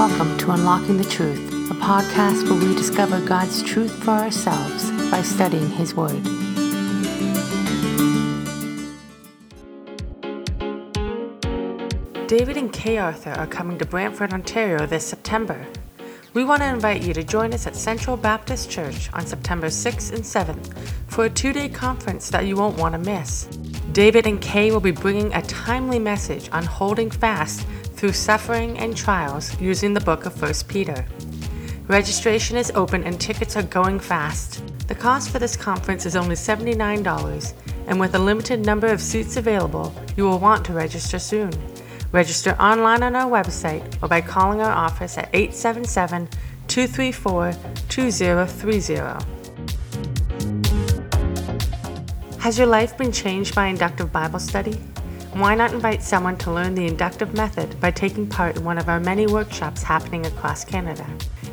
Welcome to Unlocking the Truth, a podcast where we discover God's truth for ourselves by studying His Word. David and Kay Arthur are coming to Brantford, Ontario this September. We want to invite you to join us at Central Baptist Church on September 6th and 7th for a two day conference that you won't want to miss. David and Kay will be bringing a timely message on holding fast through suffering and trials using the book of 1 Peter. Registration is open and tickets are going fast. The cost for this conference is only $79, and with a limited number of seats available, you will want to register soon. Register online on our website or by calling our office at 877 234 2030. Has your life been changed by inductive Bible study? Why not invite someone to learn the inductive method by taking part in one of our many workshops happening across Canada?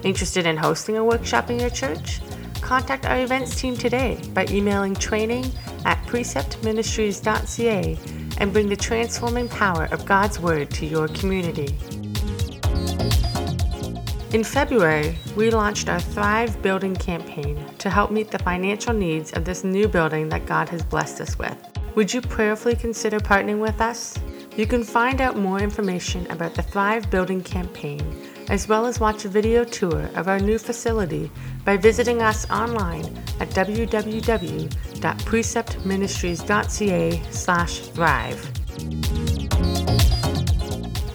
Interested in hosting a workshop in your church? Contact our events team today by emailing training at preceptministries.ca and bring the transforming power of God's Word to your community. In February, we launched our Thrive Building campaign to help meet the financial needs of this new building that God has blessed us with. Would you prayerfully consider partnering with us? You can find out more information about the Thrive Building campaign, as well as watch a video tour of our new facility by visiting us online at www.preceptministries.ca slash thrive.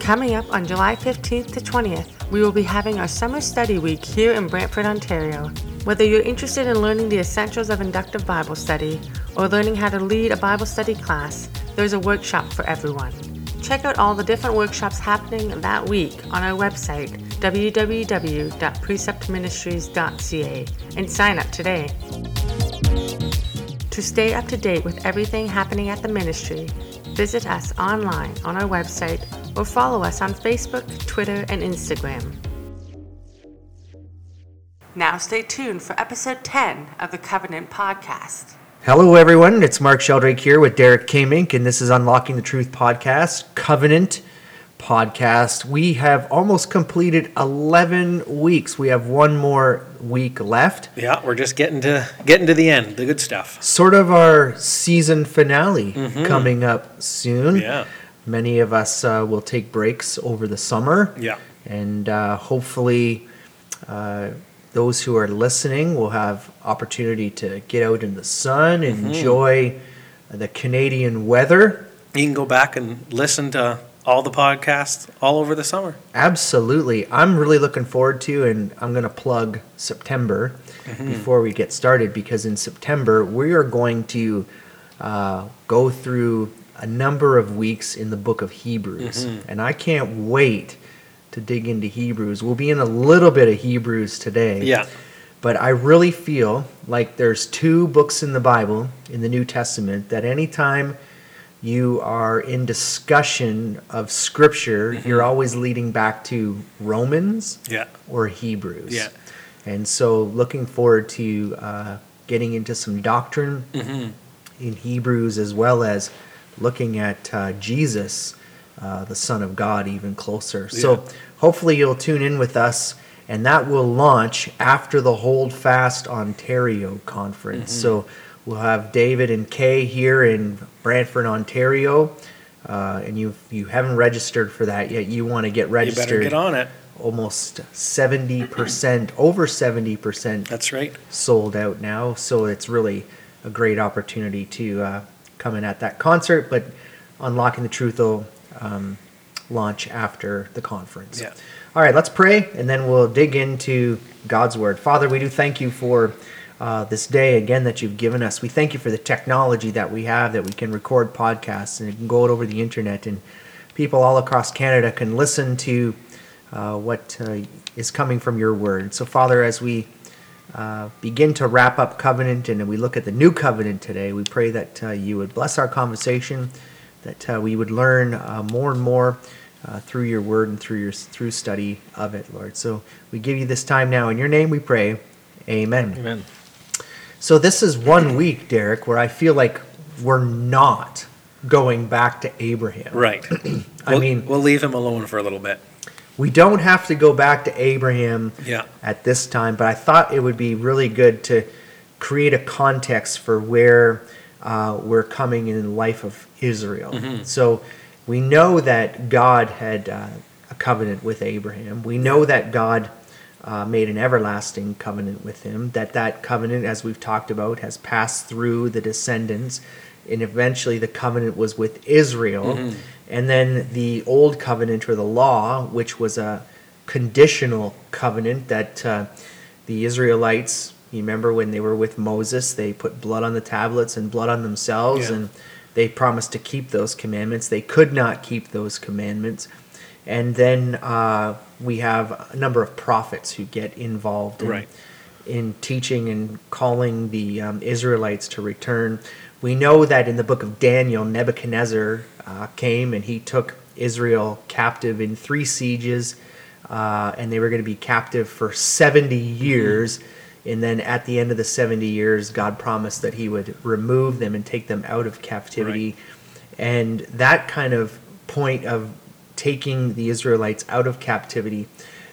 Coming up on July 15th to 20th, we will be having our summer study week here in Brantford, Ontario. Whether you're interested in learning the essentials of inductive Bible study or learning how to lead a Bible study class, there's a workshop for everyone. Check out all the different workshops happening that week on our website, www.preceptministries.ca, and sign up today. To stay up to date with everything happening at the ministry, visit us online on our website or follow us on Facebook, Twitter, and Instagram. Now stay tuned for episode 10 of the Covenant Podcast. Hello, everyone. It's Mark Sheldrake here with Derek Kamink, and this is Unlocking the Truth podcast, Covenant podcast. We have almost completed 11 weeks. We have one more week left. Yeah, we're just getting to getting to the end, the good stuff. Sort of our season finale coming up soon. Yeah. Many of us uh, will take breaks over the summer. Yeah. And uh, hopefully, uh, those who are listening will have opportunity to get out in the sun, mm-hmm. enjoy the Canadian weather. You can go back and listen to all the podcasts all over the summer. Absolutely. I'm really looking forward to, and I'm going to plug September mm-hmm. before we get started because in September we are going to uh, go through a number of weeks in the book of Hebrews. Mm-hmm. And I can't wait to dig into Hebrews. We'll be in a little bit of Hebrews today. Yeah. But I really feel like there's two books in the Bible, in the New Testament, that anytime you are in discussion of Scripture, you're always leading back to Romans Yeah. or Hebrews. Yeah. And so, looking forward to uh, getting into some doctrine in Hebrews as well as looking at uh, Jesus, uh, the Son of God, even closer. So, hopefully, you'll tune in with us, and that will launch after the Hold Fast Ontario conference. So, we'll have David and Kay here in Brantford, Ontario. Uh, and you you haven't registered for that yet. You want to get registered. You better get on it. almost 70%, over 70% That's right. sold out now. So it's really a great opportunity to uh, come in at that concert. But Unlocking the Truth will um, launch after the conference. Yeah. All right, let's pray and then we'll dig into God's Word. Father, we do thank you for. Uh, this day again that you've given us. We thank you for the technology that we have that we can record podcasts and it can go out over the internet and people all across Canada can listen to uh, what uh, is coming from your word. So, Father, as we uh, begin to wrap up covenant and we look at the new covenant today, we pray that uh, you would bless our conversation, that uh, we would learn uh, more and more uh, through your word and through your through study of it, Lord. So we give you this time now in your name. We pray, Amen. Amen. So this is one week, Derek, where I feel like we're not going back to Abraham. Right. I We'll- mean- we'll leave him alone for a little bit. We don't have to go back to Abraham Yeah. at this time, but I thought it would be really good to create a context for where uh, we're coming in the life of Israel. So we know that God had uh, a covenant with Abraham. We know that God uh, made an everlasting covenant with him. That that covenant, as we've talked about, has passed through the descendants, and eventually the covenant was with Israel. And then the old covenant or the law, which was a conditional covenant that uh, the Israelites, you remember when they were with Moses, they put blood on the tablets and blood on themselves, Yeah. and they promised to keep those commandments. They could not keep those commandments. And then uh, we have a number of prophets who get involved in, Right. in teaching and calling the um, Israelites to return. We know that in the book of Daniel, Nebuchadnezzar uh, came and he took Israel captive in three sieges, uh, and they were going to be captive for 70 years. And then at the end of the 70 years, God promised that he would remove them and take them out of captivity. And that kind of point of taking the Israelites out of captivity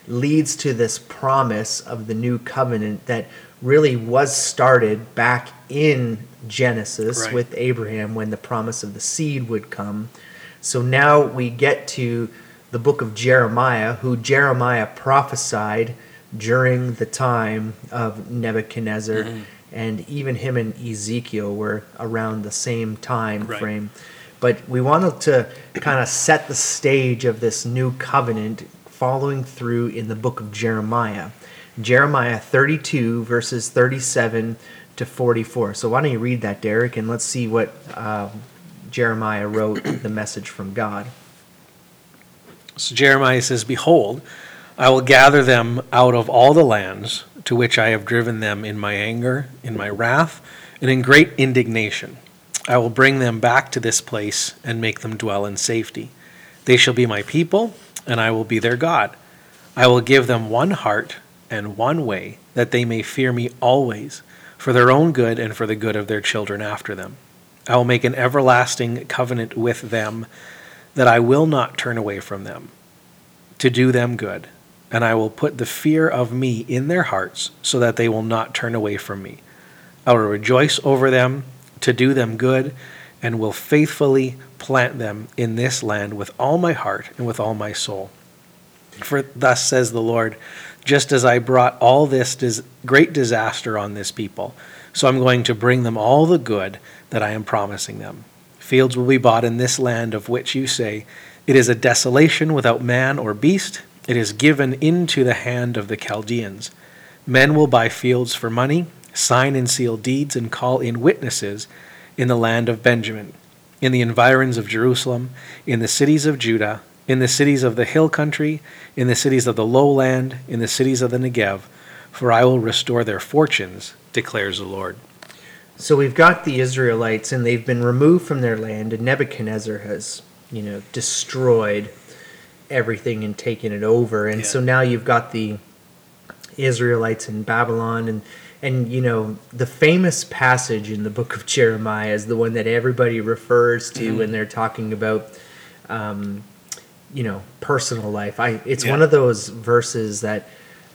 leads to this promise of the new covenant that really was started back in Genesis Right. with Abraham when the promise of the seed would come. So now we get to the book of Jeremiah, who Jeremiah prophesied during the time of Nebuchadnezzar, and even him and Ezekiel were around the same time Right. frame. But we wanted to kind of set the stage of this new covenant following through in the book of Jeremiah. Jeremiah 32, verses 37 to 44. So why don't you read that, Derek, and let's see what uh, Jeremiah wrote, the message from God. So Jeremiah says, Behold, I will gather them out of all the lands to which I have driven them in my anger, in my wrath, and in great indignation. I will bring them back to this place and make them dwell in safety. They shall be my people, and I will be their God. I will give them one heart and one way, that they may fear me always, for their own good and for the good of their children after them. I will make an everlasting covenant with them that I will not turn away from them, to do them good. And I will put the fear of me in their hearts, so that they will not turn away from me. I will rejoice over them, to do them good, and will faithfully plant them in this land with all my heart and with all my soul. For thus says the Lord, just as I brought all this dis- great disaster on this people, so I'm going to bring them all the good that I am promising them. Fields will be bought in this land of which you say, It is a desolation without man or beast. It is given into the hand of the Chaldeans. Men will buy fields for money, sign and seal deeds, and call in witnesses in the land of Benjamin, in the environs of Jerusalem, in the cities of Judah, in the cities of the hill country, in the cities of the lowland, in the cities of the Negev, for I will restore their fortunes, declares the Lord. So we've got the Israelites, and they've been removed from their land, and Nebuchadnezzar has, you know, destroyed everything and taken it over. And so now you've got the Israelites in Babylon, and and you know the famous passage in the book of Jeremiah is the one that everybody refers to when they're talking about, um, you know, personal life. I it's one of those verses that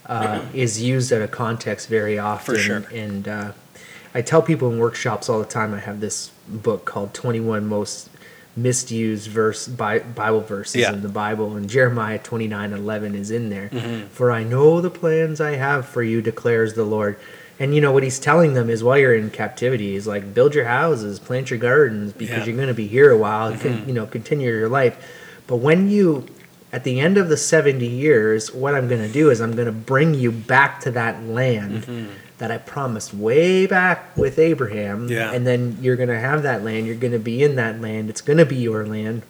uh, is used out of context very often, sure. and uh, I tell people in workshops all the time. I have this book called Twenty One Most Misused Verse Bi- Bible Verses Yeah. in the Bible, and Jeremiah twenty nine eleven is in there. Mm-hmm. For I know the plans I have for you, declares the Lord. And you know what he's telling them is while you're in captivity, he's like, build your houses, plant your gardens, because Yeah. Mm-hmm. you're going to be here a while. Con- you know, continue your life. But when you, at the end of the seventy years, what I'm going to do is I'm going to bring you back to that land Mm-hmm. That I promised way back with Abraham. Yeah. And then you're going to have that land. You're going to be in that land. It's going to be your land.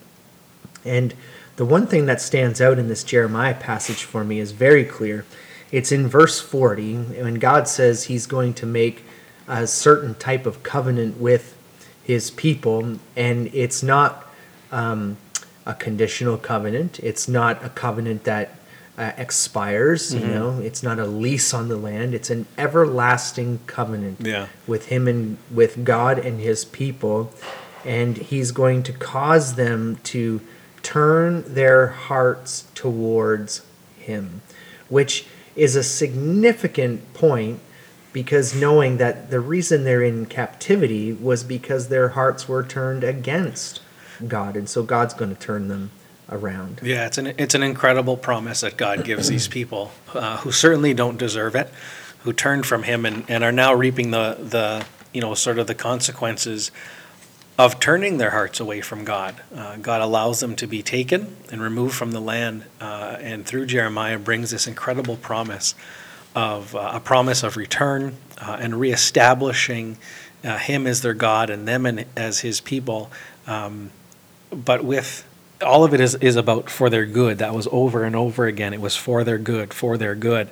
And the one thing that stands out in this Jeremiah passage for me is very clear. It's in verse 40, when God says he's going to make a certain type of covenant with his people, and it's not um, a conditional covenant. It's not a covenant that uh, expires. You know, it's not a lease on the land. It's an everlasting covenant Yeah. with him and with God and his people, and he's going to cause them to turn their hearts towards him, which is a significant point because knowing that the reason they're in captivity was because their hearts were turned against God, and so God's going to turn them around. Yeah, it's an it's an incredible promise that God gives these people uh, who certainly don't deserve it, who turned from Him and, and are now reaping the the you know sort of the consequences of turning their hearts away from God. Uh, God allows them to be taken and removed from the land, uh, and through Jeremiah brings this incredible promise of uh, a promise of return uh, and reestablishing uh, Him as their God and them and as His people. Um, but with all of it is, is about for their good. That was over and over again. It was for their good, for their good.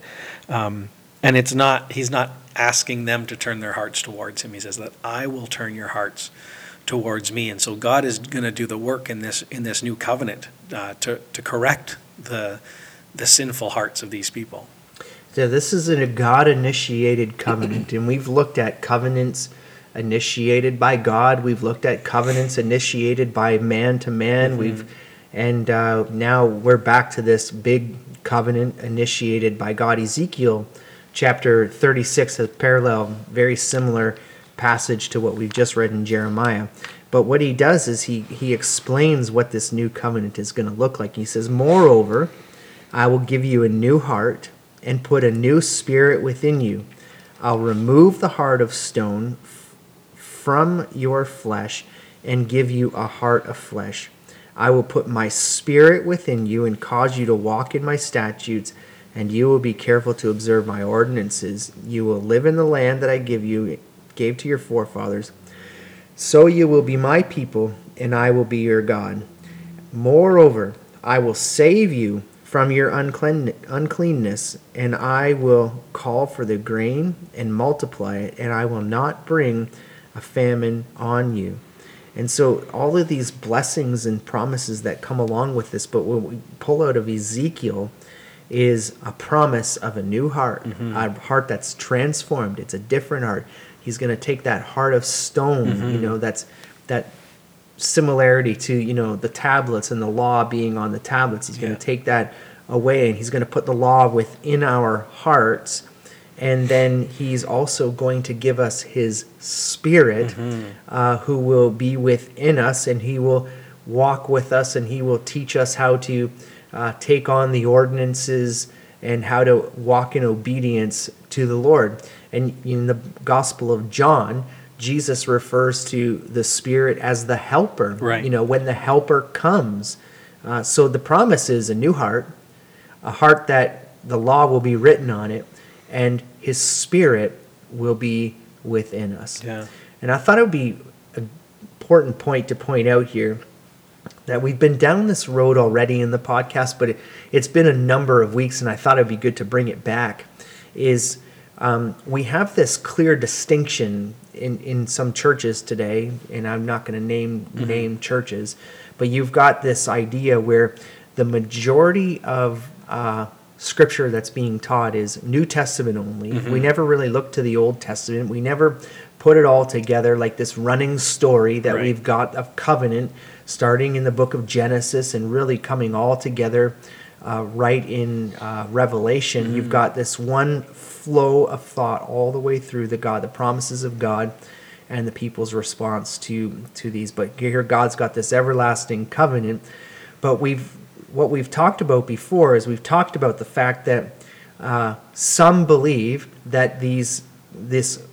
Um, and it's not, he's not asking them to turn their hearts towards him. He says that I will turn your hearts towards me. And so God is going to do the work in this, in this new covenant uh, to, to correct the, the sinful hearts of these people. So this is a God initiated covenant, and we've looked at covenants initiated by God. We've looked at covenants initiated by man to man. Mm-hmm. We've and uh, now we're back to this big covenant initiated by God. Ezekiel chapter 36 has a parallel, very similar passage to what we've just read in Jeremiah. But what he does is he he explains what this new covenant is going to look like. He says, "Moreover, I will give you a new heart and put a new spirit within you. I'll remove the heart of stone from your flesh and give you a heart of flesh. I will put my spirit within you and cause you to walk in my statutes, and you will be careful to observe my ordinances. You will live in the land that I give you, gave to your forefathers. So you will be my people, and I will be your God. Moreover, I will save you from your unclean, uncleanness, and I will call for the grain and multiply it, and I will not bring a famine on you. And so, all of these blessings and promises that come along with this, but what we pull out of Ezekiel is a promise of a new heart, mm-hmm. a heart that's transformed. It's a different heart. He's going to take that heart of stone, mm-hmm. you know, that's that similarity to you know the tablets and the law being on the tablets he's going to take that away and he's going to put the law within our hearts and then he's also going to give us his spirit mm-hmm. uh, who will be within us and he will walk with us and he will teach us how to uh, take on the ordinances and how to walk in obedience to the lord and in the gospel of john Jesus refers to the Spirit as the helper. Right. You know, when the helper comes. Uh, so the promise is a new heart, a heart that the law will be written on it, and his Spirit will be within us. Yeah. And I thought it would be an important point to point out here that we've been down this road already in the podcast, but it, has been a number of weeks, and I thought it'd be good to bring it back. Is um, we have this clear distinction in, in some churches today, and I'm not going to name mm-hmm. name churches, but you've got this idea where the majority of uh, scripture that's being taught is New Testament only. Mm-hmm. We never really look to the Old Testament. We never put it all together like this running story that right. we've got of covenant starting in the book of Genesis and really coming all together uh, right in uh, Revelation. Mm-hmm. You've got this one flow of thought all the way through the God, the promises of God, and the people's response to to these. But here, God's got this everlasting covenant. But we've what we've talked about before is we've talked about the fact that uh, some believe that these this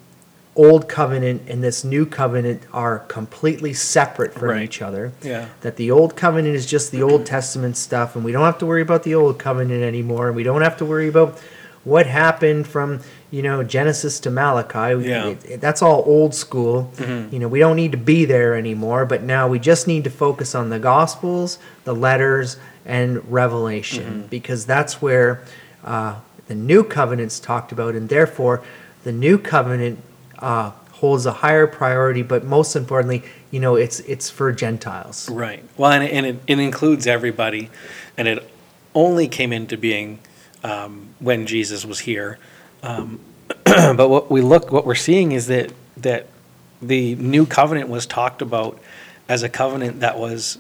old covenant and this new covenant are completely separate from right. each other. Yeah. That the old covenant is just the Old Testament stuff, and we don't have to worry about the old covenant anymore, and we don't have to worry about what happened from you know Genesis to Malachi. Yeah. It, it, that's all old school. Mm-hmm. You know, we don't need to be there anymore. But now we just need to focus on the Gospels, the letters, and Revelation mm-hmm. because that's where uh, the new covenant's talked about, and therefore the new covenant uh, holds a higher priority. But most importantly, you know, it's it's for Gentiles. Right. Well, and, and it, it includes everybody, and it only came into being um, when Jesus was here. Um, but what we look, what we're seeing is that that the new covenant was talked about as a covenant that was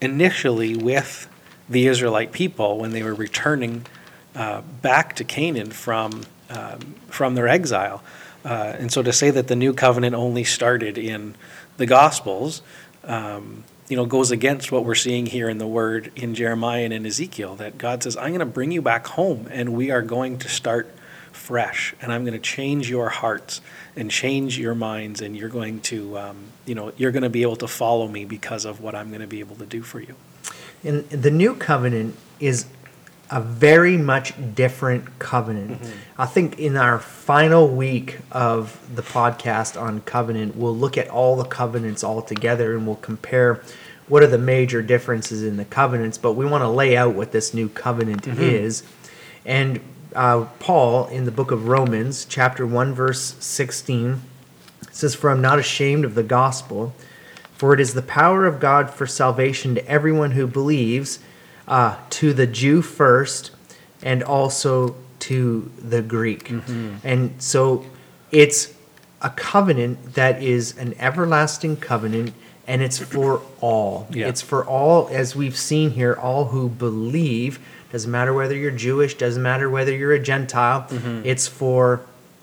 initially with the Israelite people when they were returning uh, back to Canaan from, um, from their exile. Uh, and so to say that the new covenant only started in the Gospels, um, you know, goes against what we're seeing here in the word in Jeremiah and in Ezekiel that God says, I'm going to bring you back home and we are going to start fresh and I'm going to change your hearts and change your minds and you're going to, um, you know, you're going to be able to follow me because of what I'm going to be able to do for you. And the new covenant is a very much different covenant. Mm-hmm. I think in our final week of the podcast on covenant, we'll look at all the covenants all together and we'll compare what are the major differences in the covenants. But we want to lay out what this new covenant mm-hmm. is. And uh, Paul, in the book of Romans, chapter 1, verse 16, says, For I'm not ashamed of the gospel, for it is the power of God for salvation to everyone who believes uh, to the Jew first and also to the Greek. Mm-hmm. And so it's a covenant that is an everlasting covenant and it's for all. Yeah. It's for all, as we've seen here, all who believe. Doesn't matter whether you're Jewish, doesn't matter whether you're a Gentile, mm-hmm. it's for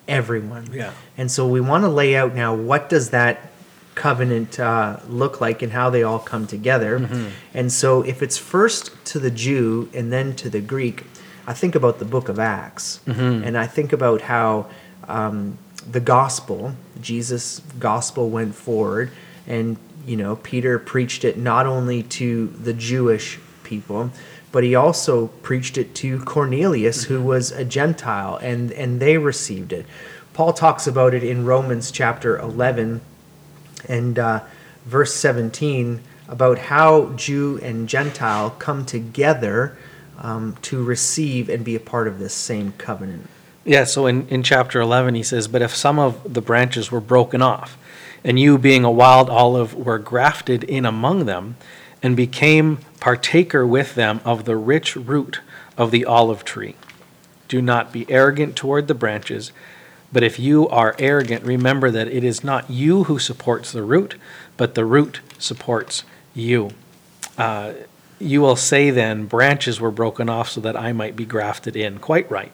everyone. Yeah. And so we want to lay out now what does that covenant uh, look like and how they all come together. Mm-hmm. And so, if it's first to the Jew and then to the Greek, I think about the book of Acts, mm-hmm. and I think about how um, the gospel, Jesus' gospel, went forward, and you know, Peter preached it not only to the Jewish people, but he also preached it to Cornelius, mm-hmm. who was a Gentile, and and they received it. Paul talks about it in Romans chapter 11 and uh, verse 17 about how Jew and Gentile come together um, to receive and be a part of this same covenant. Yeah, so in, in chapter 11, he says, But if some of the branches were broken off, and you, being a wild olive, were grafted in among them, and became partaker with them of the rich root of the olive tree, do not be arrogant toward the branches but if you are arrogant, remember that it is not you who supports the root, but the root supports you. Uh, you will say then, branches were broken off so that I might be grafted in. Quite right.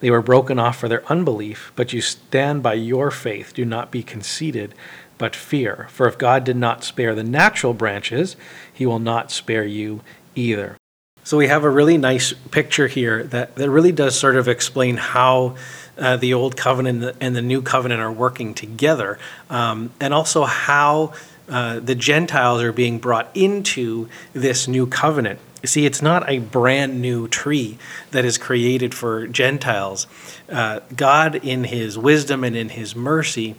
They were broken off for their unbelief, but you stand by your faith. Do not be conceited, but fear. For if God did not spare the natural branches, he will not spare you either. So we have a really nice picture here that, that really does sort of explain how uh, the old covenant and the new covenant are working together, um, and also how uh, the Gentiles are being brought into this new covenant. You see, it's not a brand new tree that is created for Gentiles. Uh, God, in His wisdom and in His mercy,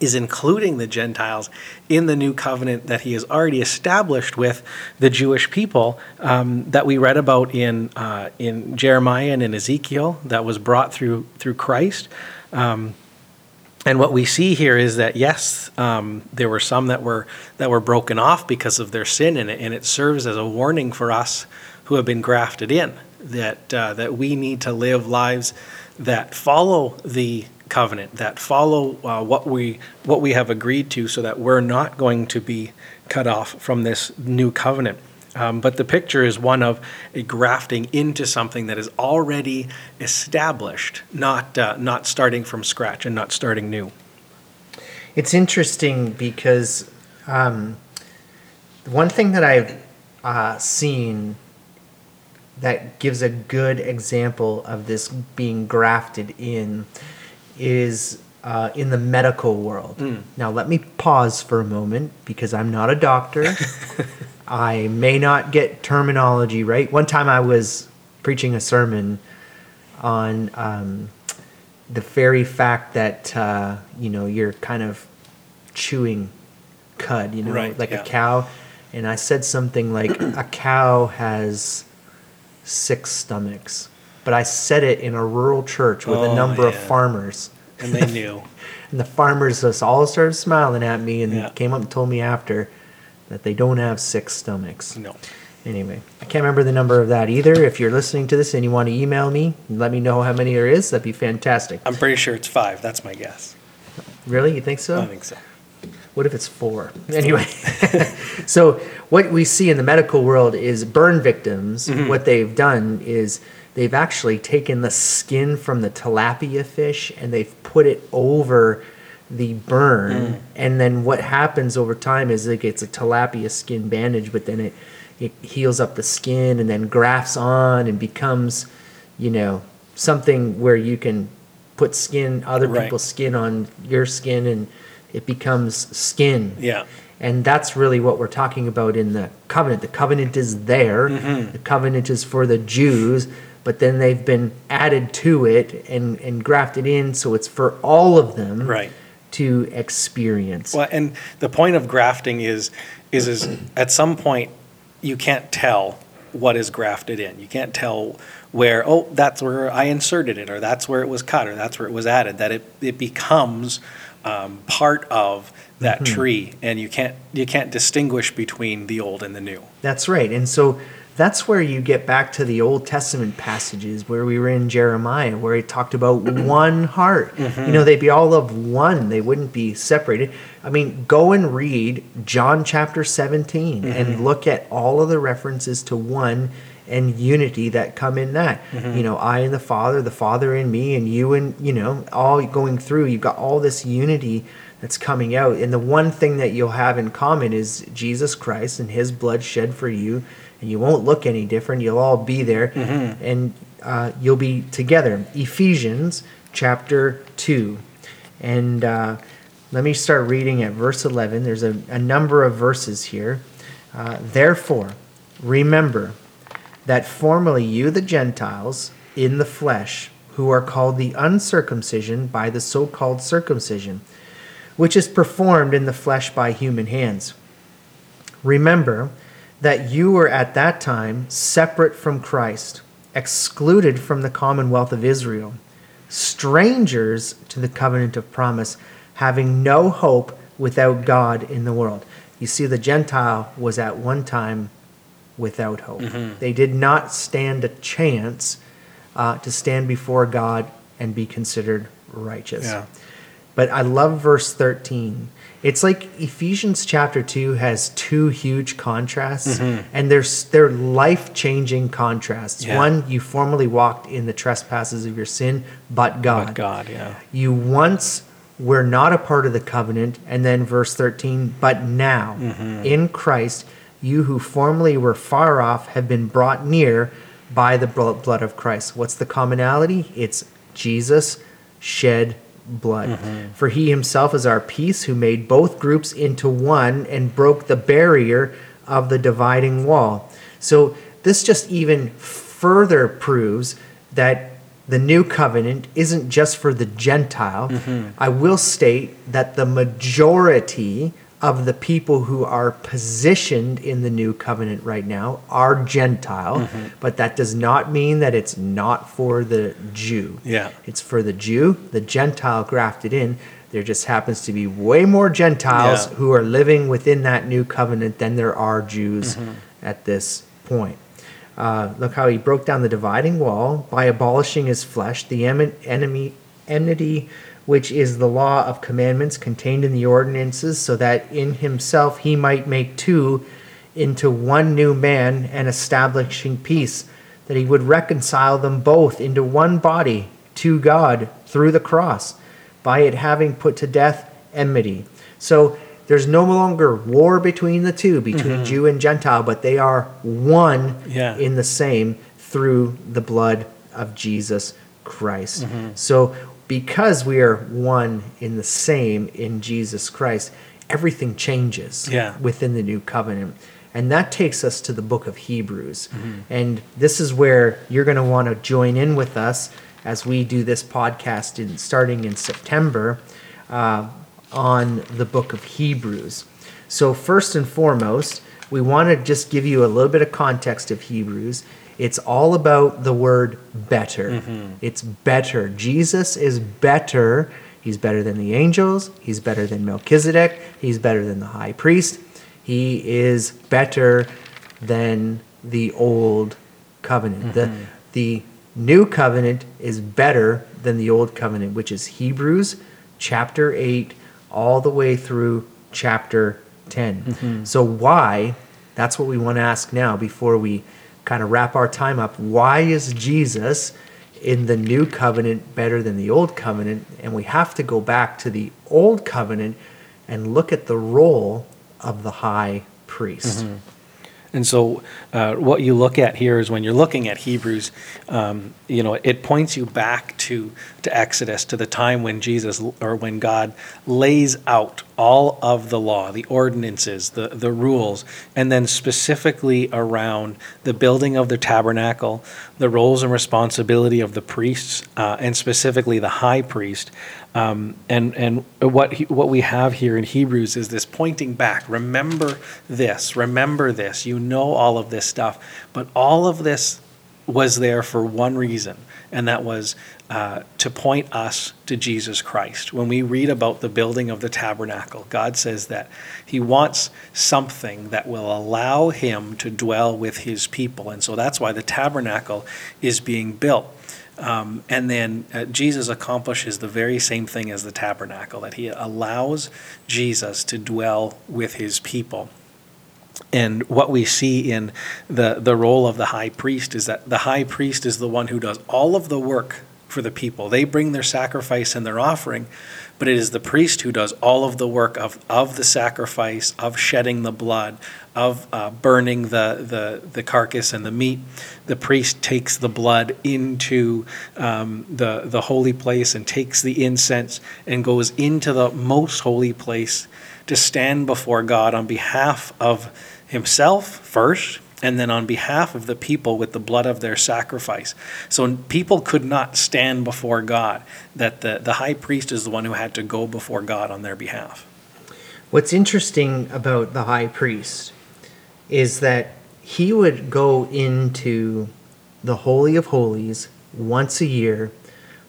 is including the Gentiles in the new covenant that he has already established with the Jewish people um, that we read about in uh, in Jeremiah and in Ezekiel that was brought through through Christ. Um, and what we see here is that yes, um, there were some that were that were broken off because of their sin, and it, and it serves as a warning for us who have been grafted in that uh, that we need to live lives that follow the covenant that follow uh, what we what we have agreed to, so that we're not going to be cut off from this new covenant. Um, but the picture is one of a grafting into something that is already established, not uh, not starting from scratch and not starting new. It's interesting because um, one thing that I've uh, seen that gives a good example of this being grafted in is uh, in the medical world. Mm. Now, let me pause for a moment because I'm not a doctor. I may not get terminology right. One time I was preaching a sermon on um, the very fact that, uh, you know, you're kind of chewing cud, you know, right, like yeah. a cow. And I said something like, a cow has six stomachs but I said it in a rural church with oh, a number yeah. of farmers. And they knew. and the farmers just all started smiling at me and yeah. came up and told me after that they don't have six stomachs. No. Anyway, I can't remember the number of that either. If you're listening to this and you want to email me and let me know how many there is, that'd be fantastic. I'm pretty sure it's five. That's my guess. Really? You think so? I think so. What if it's four? Anyway, so what we see in the medical world is burn victims. Mm-hmm. What they've done is they've actually taken the skin from the tilapia fish and they've put it over the burn. And then what happens over time is it gets a tilapia skin bandage, but then it, it heals up the skin and then grafts on and becomes, you know, something where you can put skin, other Right. people's skin on your skin and it becomes skin. Yeah. And that's really what we're talking about in the covenant. The covenant is there. Mm-hmm. The covenant is for the Jews, but then they've been added to it and, and grafted in, so it's for all of them Right. to experience. Well, and the point of grafting is, is, is at some point, you can't tell what is grafted in. You can't tell where, oh, that's where I inserted it, or that's where it was cut, or that's where it was added, that it, it becomes um, part of that Mm-hmm. tree, and you can't, you can't distinguish between the old and the new. That's right. And so that's where you get back to the Old Testament passages where we were in Jeremiah, where he talked about mm-hmm. one heart. You mm-hmm. know, they'd be all of one, they wouldn't be separated. I mean, go and read John chapter 17 and mm-hmm. look at all of the references to one and unity that come in that. You know, I and the Father, the Father in me, and you and, you know, all going through. You've got all this unity that's coming out. And the one thing that you'll have in common is Jesus Christ and his blood shed for you. You won't look any different. You'll all be there and uh, you'll be together. Ephesians chapter 2. And uh, let me start reading at verse 11. There's a, a number of verses here. Uh, Therefore, remember that formerly you, the Gentiles, in the flesh, who are called the uncircumcision by the so called circumcision, which is performed in the flesh by human hands. Remember that you were at that time separate from Christ, excluded from the commonwealth of Israel, strangers to the covenant of promise, having no hope without God in the world. You see, the Gentile was at one time without hope. They did not stand a chance uh, to stand before God and be considered righteous. Yeah. But I love verse 13. It's like Ephesians chapter 2 has two huge contrasts, mm-hmm. and they're, they're life changing contrasts. Yeah. One, you formerly walked in the trespasses of your sin, but God. But God, yeah. You once were not a part of the covenant, and then verse 13, but now mm-hmm. in Christ, you who formerly were far off have been brought near by the blood of Christ. What's the commonality? It's Jesus shed blood. Mm-hmm. For he himself is our peace, who made both groups into one and broke the barrier of the dividing wall. So this just even further proves that the new covenant isn't just for the Gentile. Mm-hmm. I will state that the majority of the people who are positioned in the new covenant right now are Gentile, but that does not mean that it's not for the Jew. Yeah. It's for the Jew, the Gentile grafted in. There just happens to be way more Gentiles Yeah. who are living within that new covenant than there are Jews at this point. Uh, look how he broke down the dividing wall by abolishing his flesh, the em- enemy enmity, which is the law of commandments contained in the ordinances, so that in himself he might make two into one new man and establishing peace, that he would reconcile them both into one body to God through the cross, by it having put to death enmity. So there's no longer war between the two, between mm-hmm. Jew and Gentile, but they are one Yeah. in the same through the blood of Jesus Christ. Mm-hmm. So because we are one in the same in Jesus Christ, everything changes Yeah. within the new covenant. And that takes us to the book of Hebrews. And this is where you're going to want to join in with us as we do this podcast in, starting in September uh, on the book of Hebrews. So, first and foremost, we want to just give you a little bit of context of Hebrews. It's all about the word better. Mm-hmm. It's better. Jesus is better. He's better than the angels. He's better than Melchizedek. He's better than the high priest. He is better than the old covenant. The, mm-hmm. the new covenant is better than the old covenant, which is Hebrews chapter 8 all the way through chapter 10. Mm-hmm. So, why? That's what we want to ask now before we kind of wrap our time up. Why is Jesus in the new covenant better than the old covenant? And we have to go back to the old covenant and look at the role of the high priest. Mm-hmm. And so, uh, what you look at here is when you're looking at Hebrews, um, you know, it points you back to to Exodus, to the time when Jesus or when God lays out all of the law, the ordinances, the the rules, and then specifically around the building of the tabernacle, the roles and responsibility of the priests, uh, and specifically the high priest. Um, and and what he, what we have here in Hebrews is this pointing back. Remember this. Remember this. You know all of this stuff, but all of this was there for one reason, and that was uh, to point us to Jesus Christ. When we read about the building of the tabernacle, God says that He wants something that will allow Him to dwell with His people, and so that's why the tabernacle is being built. Um, and then uh, Jesus accomplishes the very same thing as the tabernacle, that he allows Jesus to dwell with his people. And what we see in the, the role of the high priest is that the high priest is the one who does all of the work for the people. They bring their sacrifice and their offering, but it is the priest who does all of the work of, of the sacrifice, of shedding the blood, of uh, burning the, the, the carcass and the meat. The priest takes the blood into um, the, the holy place and takes the incense and goes into the most holy place to stand before God on behalf of himself first and then on behalf of the people with the blood of their sacrifice. So people could not stand before God, that the, the high priest is the one who had to go before God on their behalf. What's interesting about the high priest is that he would go into the Holy of Holies once a year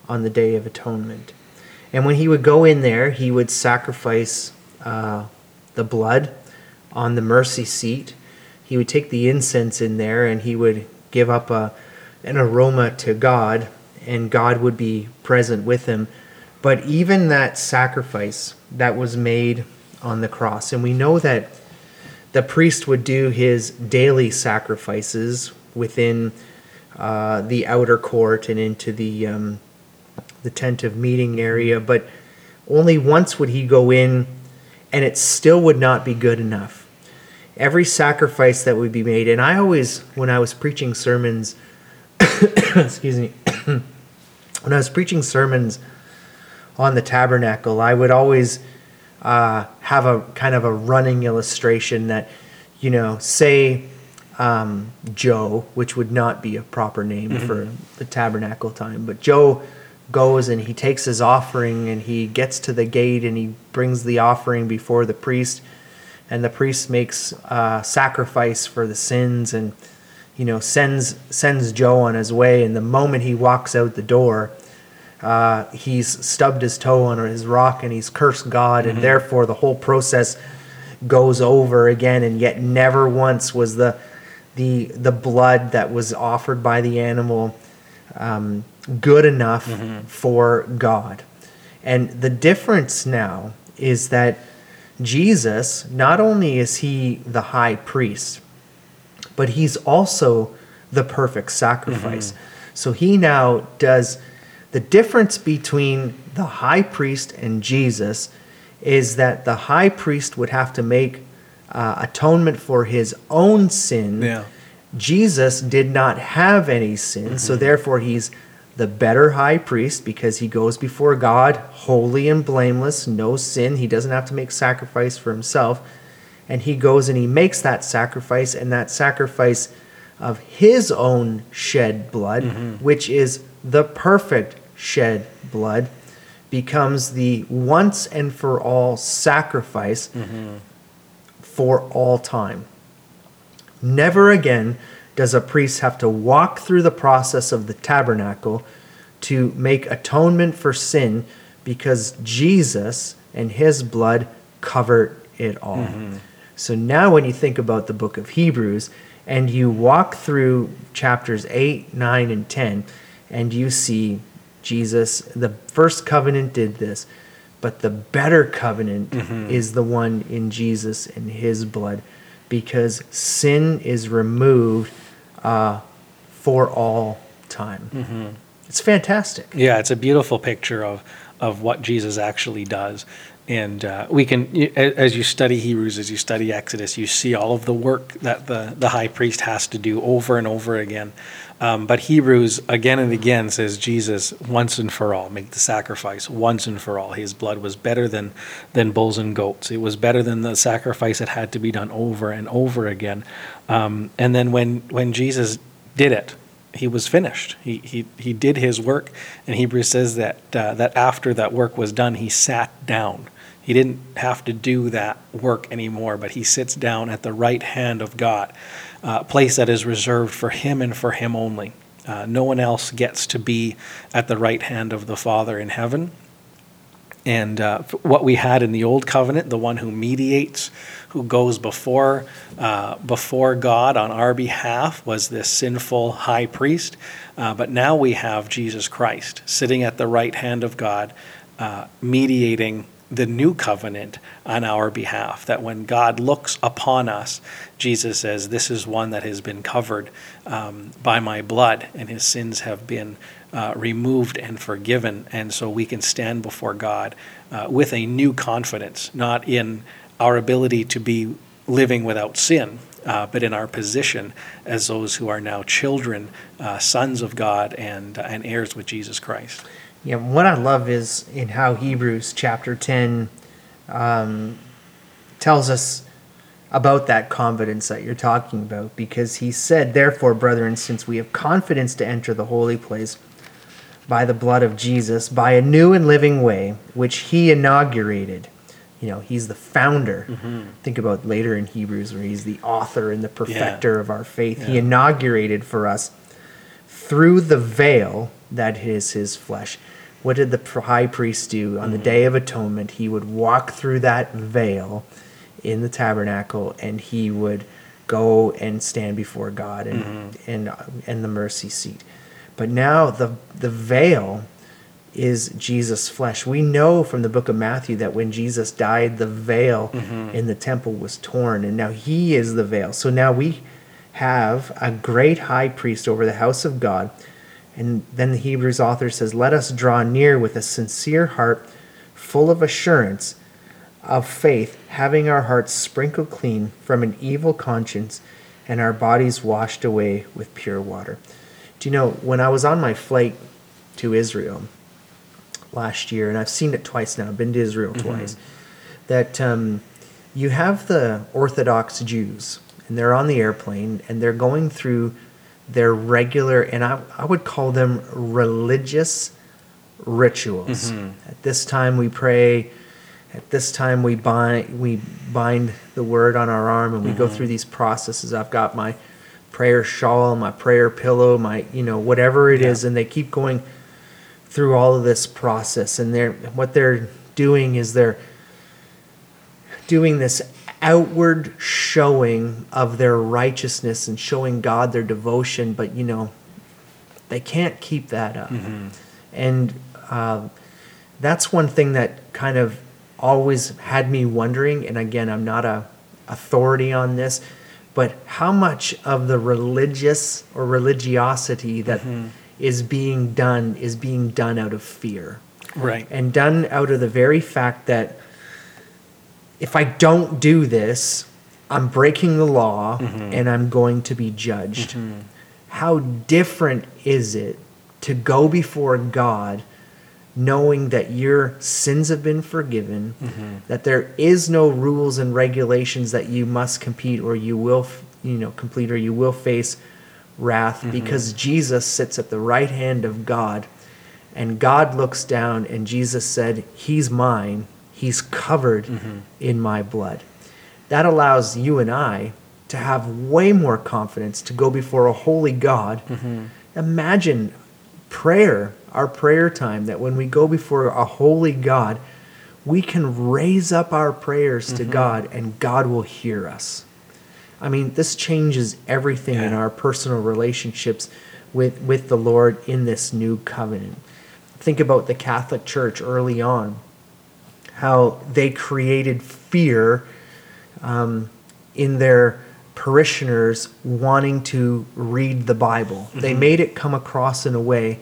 on the Day of Atonement. And when he would go in there, he would sacrifice uh, the blood on the mercy seat. He would take the incense in there and he would give up a, an aroma to God, and God would be present with him. But even that sacrifice that was made on the cross, and we know that the priest would do his daily sacrifices within uh, the outer court and into the um, the tent of meeting area, but only once would he go in, and it still would not be good enough. Every sacrifice that would be made, and I always, when I was preaching sermons, excuse me, when I was preaching sermons on the tabernacle, I would always uh, have a kind of a running illustration that, you know, say um, Joe, which would not be a proper name for the tabernacle time, but Joe goes and he takes his offering and he gets to the gate and he brings the offering before the priest, and the priest makes uh, sacrifice for the sins and you know sends sends Joe on his way. And the moment he walks out the door, uh, he's stubbed his toe on his rock and he's cursed God, and therefore the whole process goes over again. And yet, never once was the the the blood that was offered by the animal um, good enough for God. And the difference now is that Jesus, not only is he the high priest, but he's also the perfect sacrifice. So he now does the difference between the high priest and Jesus is that the high priest would have to make uh, atonement for his own sin. Yeah. Jesus did not have any sin, so therefore he's the better high priest because he goes before God holy and blameless, no sin. He doesn't have to make sacrifice for himself. And he goes and he makes that sacrifice, and that sacrifice of his own shed blood, mm-hmm. which is the perfect shed blood, becomes the once and for all sacrifice mm-hmm. for all time. Never again does a priest have to walk through the process of the tabernacle to make atonement for sin because Jesus and his blood covered it all. Mm-hmm. So now, when you think about the book of Hebrews and you walk through chapters 8, 9, and 10, and you see Jesus, the first covenant did this, but the better covenant mm-hmm. is the one in Jesus and his blood because sin is removed uh, for all time. It's fantastic. Yeah, it's a beautiful picture of of what Jesus actually does, and uh, we can as you study Hebrews, as you study Exodus, you see all of the work that the the high priest has to do over and over again. Um, but Hebrews again and again says Jesus once and for all make the sacrifice once and for all. His blood was better than than bulls and goats. It was better than the sacrifice that had to be done over and over again. Um, and then when when Jesus did it, he was finished. He, he, he did his work, and Hebrews says that, uh, that after that work was done, he sat down. He didn't have to do that work anymore, but he sits down at the right hand of God, uh, place that is reserved for him and for him only. Uh, no one else gets to be at the right hand of the Father in heaven. And uh, what we had in the old covenant, the one who mediates, who goes before uh, before God on our behalf, was this sinful high priest. Uh, but now we have Jesus Christ sitting at the right hand of God, uh, mediating the new covenant on our behalf. That when God looks upon us, Jesus says, "This is one that has been covered um, by my blood, and his sins have been." uh, removed and forgiven. And so we can stand before God uh, with a new confidence, not in our ability to be living without sin, uh, but in our position as those who are now children, uh, sons of God, and, and heirs with Jesus Christ. Yeah, what I love is in how Hebrews chapter 10 um, tells us about that confidence that you're talking about because he said, Therefore, brethren, since we have confidence to enter the holy place by the blood of Jesus, by a new and living way, which he inaugurated. You know, he's the founder. Think about later in Hebrews where he's the author and the perfecter of our faith. He inaugurated for us through the veil that is his flesh. What did the high priest do on the Day of Atonement? He would walk through that veil in the tabernacle, and he would go and stand before God and and uh, and the mercy seat. But now the the veil is Jesus' flesh. We know from the book of Matthew that when Jesus died, the veil in the temple was torn, and now he is the veil. So now we have a great high priest over the house of God. And then the Hebrews author says, Let us draw near with a sincere heart, full of assurance of faith, having our hearts sprinkled clean from an evil conscience and our bodies washed away with pure water. Do you know, when I was on my flight to Israel last year, and I've seen it twice now, I've been to Israel twice, that um, you have the Orthodox Jews, and they're on the airplane, and they're going through their regular, and I, I would call them religious rituals. Mm-hmm. At this time, we pray. At this time, we bind we bind the word on our arm, and we go mm-hmm. through these processes. I've got my prayer shawl, my prayer pillow, my you know whatever it is, and they keep going through all of this process. And they're what they're doing is they're doing this outward showing of their righteousness and showing God their devotion, but you know, they can't keep that up. And uh, that's one thing that kind of always had me wondering. And again, I'm not a authority on this, but how much of the religious or religiosity that is being done is being done out of fear Right. and done out of the very fact that if I don't do this, I'm breaking the law mm-hmm. and I'm going to be judged. Mm-hmm. How different is it to go before God knowing that your sins have been forgiven, mm-hmm. that there is no rules and regulations that you must compete or you will, you know, complete or you will face wrath because Jesus sits at the right hand of God and God looks down and Jesus said, He's mine. He's covered mm-hmm. in my blood. That allows you and I to have way more confidence to go before a holy God. Mm-hmm. Imagine prayer, our prayer time, that when we go before a holy God, we can raise up our prayers to mm-hmm. God and God will hear us. I mean, this changes everything in our personal relationships with, with the Lord in this new covenant. Think about the Catholic Church early on. How they created fear um, in their parishioners wanting to read the Bible. They mm-hmm. made it come across in a way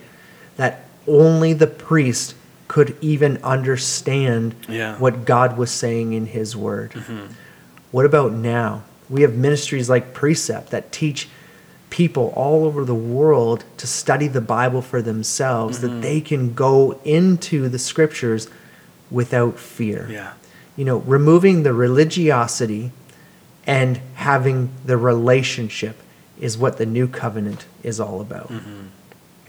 that only the priest could even understand Yeah. what God was saying in His Word. Mm-hmm. What about now? We have ministries like Precept that teach people all over the world to study the Bible for themselves, that mm-hmm. they can go into the scriptures without fear. Yeah. You know, removing the religiosity and having the relationship is what the new covenant is all about.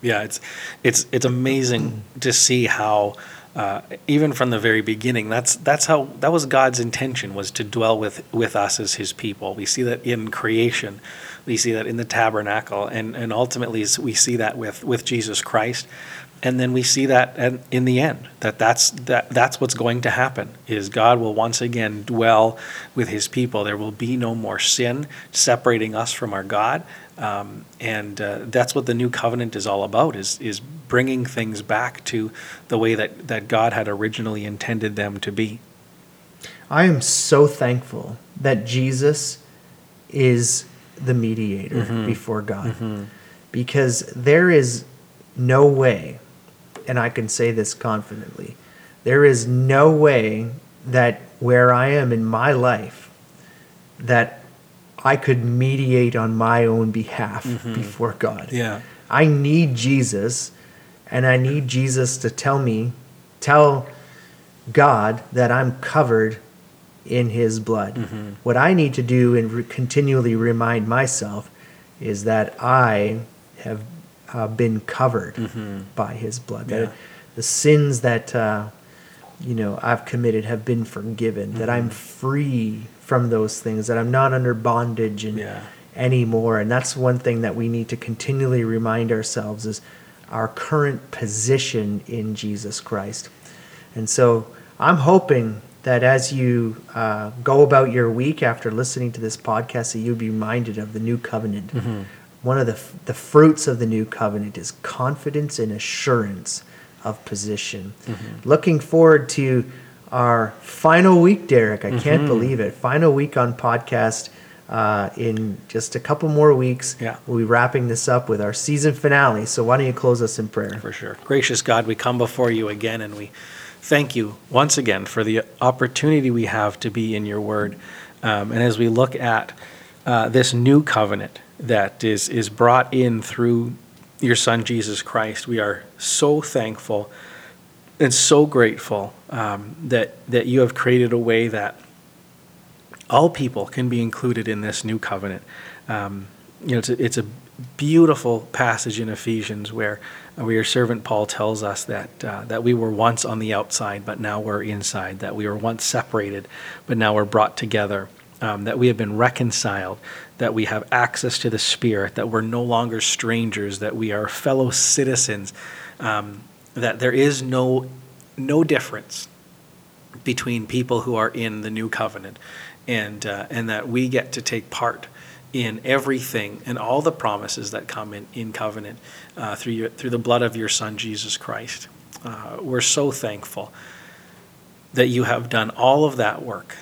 Yeah, it's it's it's amazing to see how uh, even from the very beginning that's that's how that was God's intention was to dwell with with us as His people. We see that in creation, we see that in the tabernacle, and and ultimately we see that with with Jesus Christ, and then we see that at- in the end that that's that that's what's going to happen is God will once again dwell with His people. There will be no more sin separating us from our God. Um, and uh, that's what the new covenant is all about is is bringing things back to the way that, that God had originally intended them to be. I am so thankful that Jesus is the mediator before God. Because there is no way, and I can say this confidently, there is no way that where I am in my life that I could mediate on my own behalf mm-hmm. before God. Yeah. I need Jesus, and I need Jesus to tell me, tell God that I'm covered in His blood. Mm-hmm. What I need to do and re- continually remind myself is that I have uh, been covered by His blood. That Yeah. the sins that uh, you know I've committed have been forgiven. That I'm free from those things. That I'm not under bondage and Yeah. anymore. And that's one thing that we need to continually remind ourselves is our current position in Jesus Christ. And so I'm hoping that as you uh, go about your week after listening to this podcast, that you'll be reminded of the new covenant. One of the, the fruits of the new covenant is confidence and assurance of position. Looking forward to our final week, Derek. I can't believe it. Final week on podcast. Uh, in just a couple more weeks, Yeah. we'll be wrapping this up with our season finale. So, why don't you close us in prayer? For sure. Gracious God, we come before you again and we thank you once again for the opportunity we have to be in your word. Um, and as we look at uh, this new covenant that is, is brought in through your Son, Jesus Christ, we are so thankful and so grateful um, that, that you have created a way that all people can be included in this new covenant. Um, you know, it's a, it's a beautiful passage in Ephesians where, where your servant Paul tells us that uh, that we were once on the outside, but now we're inside. That we were once separated, but now we're brought together. Um, that we have been reconciled. That we have access to the Spirit. That we're no longer strangers. That we are fellow citizens. Um, that there is no no difference between people who are in the new covenant and uh, and that we get to take part in everything and all the promises that come in, in covenant uh, through your, through the blood of your son Jesus Christ. Uh, we're so thankful that you have done all of that work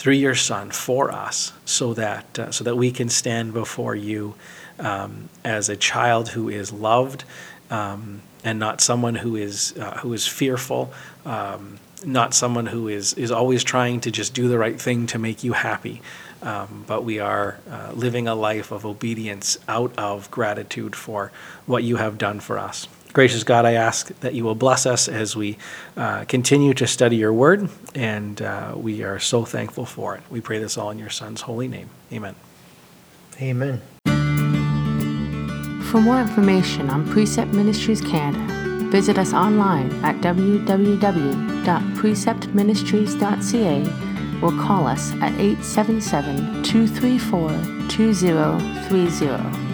through your son for us so that uh, so that we can stand before you um, as a child who is loved um, and not someone who is uh, who is fearful um, not someone who is is always trying to just do the right thing to make you happy. Um, but we are uh, living a life of obedience out of gratitude for what you have done for us Gracious God, I ask that you will bless us as we uh, continue to study your word, and uh, we are so thankful for it. We pray this all in your Son's holy name. Amen. Amen. For more information on Precept Ministries Canada, visit us online at www.preceptministries.ca or call us at 877 234 2030.